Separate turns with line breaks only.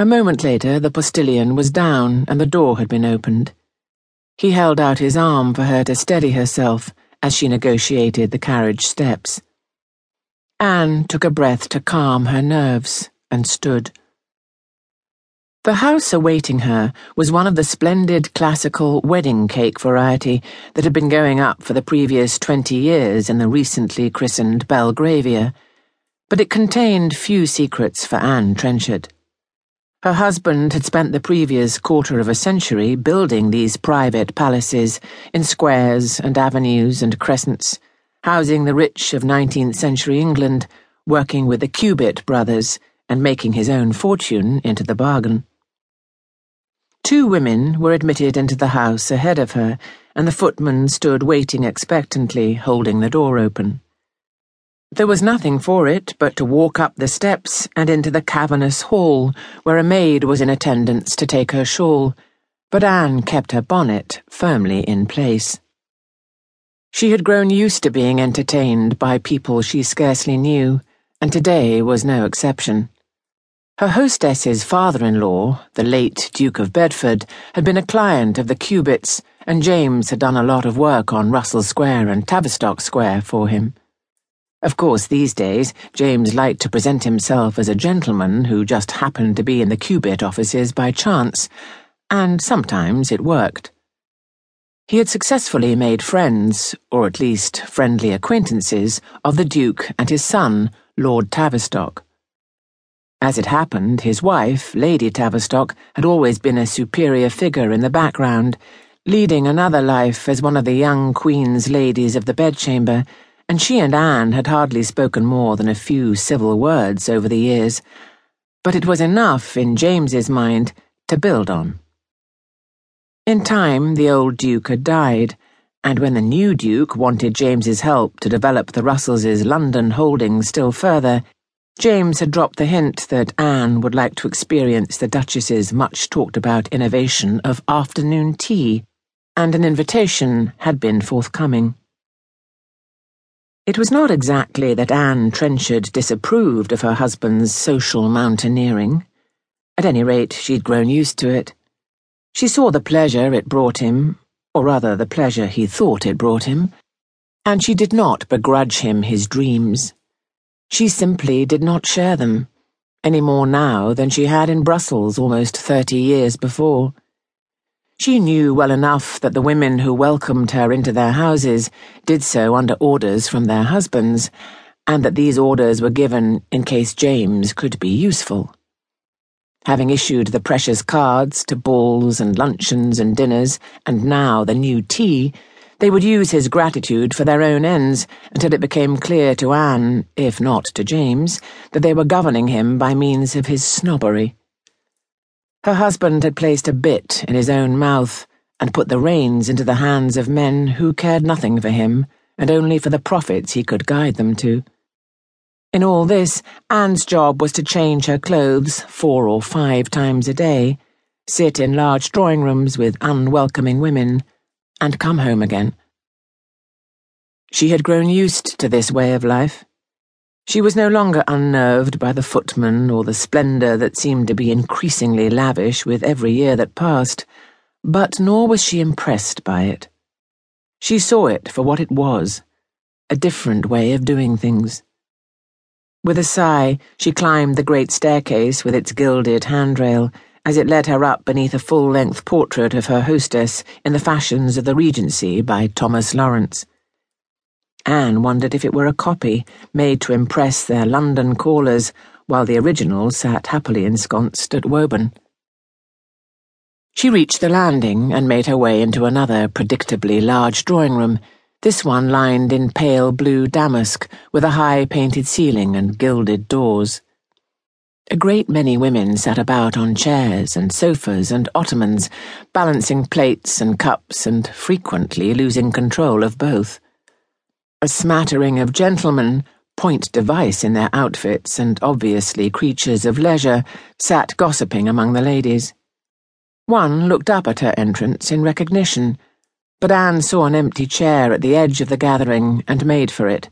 A moment later, the postilion was down and the door had been opened. He held out his arm for her to steady herself as she negotiated the carriage steps. Anne took a breath to calm her nerves and stood. The house awaiting her was one of the splendid classical wedding cake variety that had been going up for the previous twenty years in the recently christened Belgravia, but it contained few secrets for Anne Trenchard. Her husband had spent the previous quarter of a century building these private palaces in squares and avenues and crescents, housing the rich of 19th century England, working with the Cubitt brothers, and making his own fortune into the bargain. Two women were admitted into the house ahead of her, and the footman stood waiting expectantly, holding the door open. There was nothing for it but to walk up the steps and into the cavernous hall, where a maid was in attendance to take her shawl, but Anne kept her bonnet firmly in place. She had grown used to being entertained by people she scarcely knew, and today was no exception. Her hostess's father in law, the late Duke of Bedford, had been a client of the Cubitts, and James had done a lot of work on Russell Square and Tavistock Square for him. Of course, these days, James liked to present himself as a gentleman who just happened to be in the Cubitt offices by chance, and sometimes it worked. He had successfully made friends, or at least friendly acquaintances, of the Duke and his son, Lord Tavistock. As it happened, his wife, Lady Tavistock, had always been a superior figure in the background, leading another life as one of the young Queen's ladies of the bedchamber and she and Anne had hardly spoken more than a few civil words over the years, but it was enough, in James's mind, to build on. In time, the old Duke had died, and when the new Duke wanted James's help to develop the Russells' London holdings still further, James had dropped the hint that Anne would like to experience the Duchess's much talked about innovation of afternoon tea, and an invitation had been forthcoming. It was not exactly that Anne Trenchard disapproved of her husband's social mountaineering. At any rate, she'd grown used to it. She saw the pleasure it brought him, or rather the pleasure he thought it brought him, and she did not begrudge him his dreams. She simply did not share them, any more now than she had in Brussels almost thirty years before. She knew well enough that the women who welcomed her into their houses did so under orders from their husbands, and that these orders were given in case James could be useful. Having issued the precious cards to balls and luncheons and dinners, and now the new tea, they would use his gratitude for their own ends until it became clear to Anne, if not to James, that they were governing him by means of his snobbery. Her husband had placed a bit in his own mouth and put the reins into the hands of men who cared nothing for him and only for the profits he could guide them to. In all this, Anne's job was to change her clothes four or five times a day, sit in large drawing rooms with unwelcoming women, and come home again. She had grown used to this way of life. She was no longer unnerved by the footman or the splendour that seemed to be increasingly lavish with every year that passed, but nor was she impressed by it. She saw it for what it was a different way of doing things. With a sigh, she climbed the great staircase with its gilded handrail as it led her up beneath a full length portrait of her hostess in the fashions of the Regency by Thomas Lawrence. Anne wondered if it were a copy, made to impress their London callers, while the original sat happily ensconced at Woburn. She reached the landing and made her way into another predictably large drawing room, this one lined in pale blue damask with a high painted ceiling and gilded doors. A great many women sat about on chairs and sofas and ottomans, balancing plates and cups and frequently losing control of both. A smattering of gentlemen, point device in their outfits and obviously creatures of leisure, sat gossiping among the ladies. One looked up at her entrance in recognition, but Anne saw an empty chair at the edge of the gathering and made for it,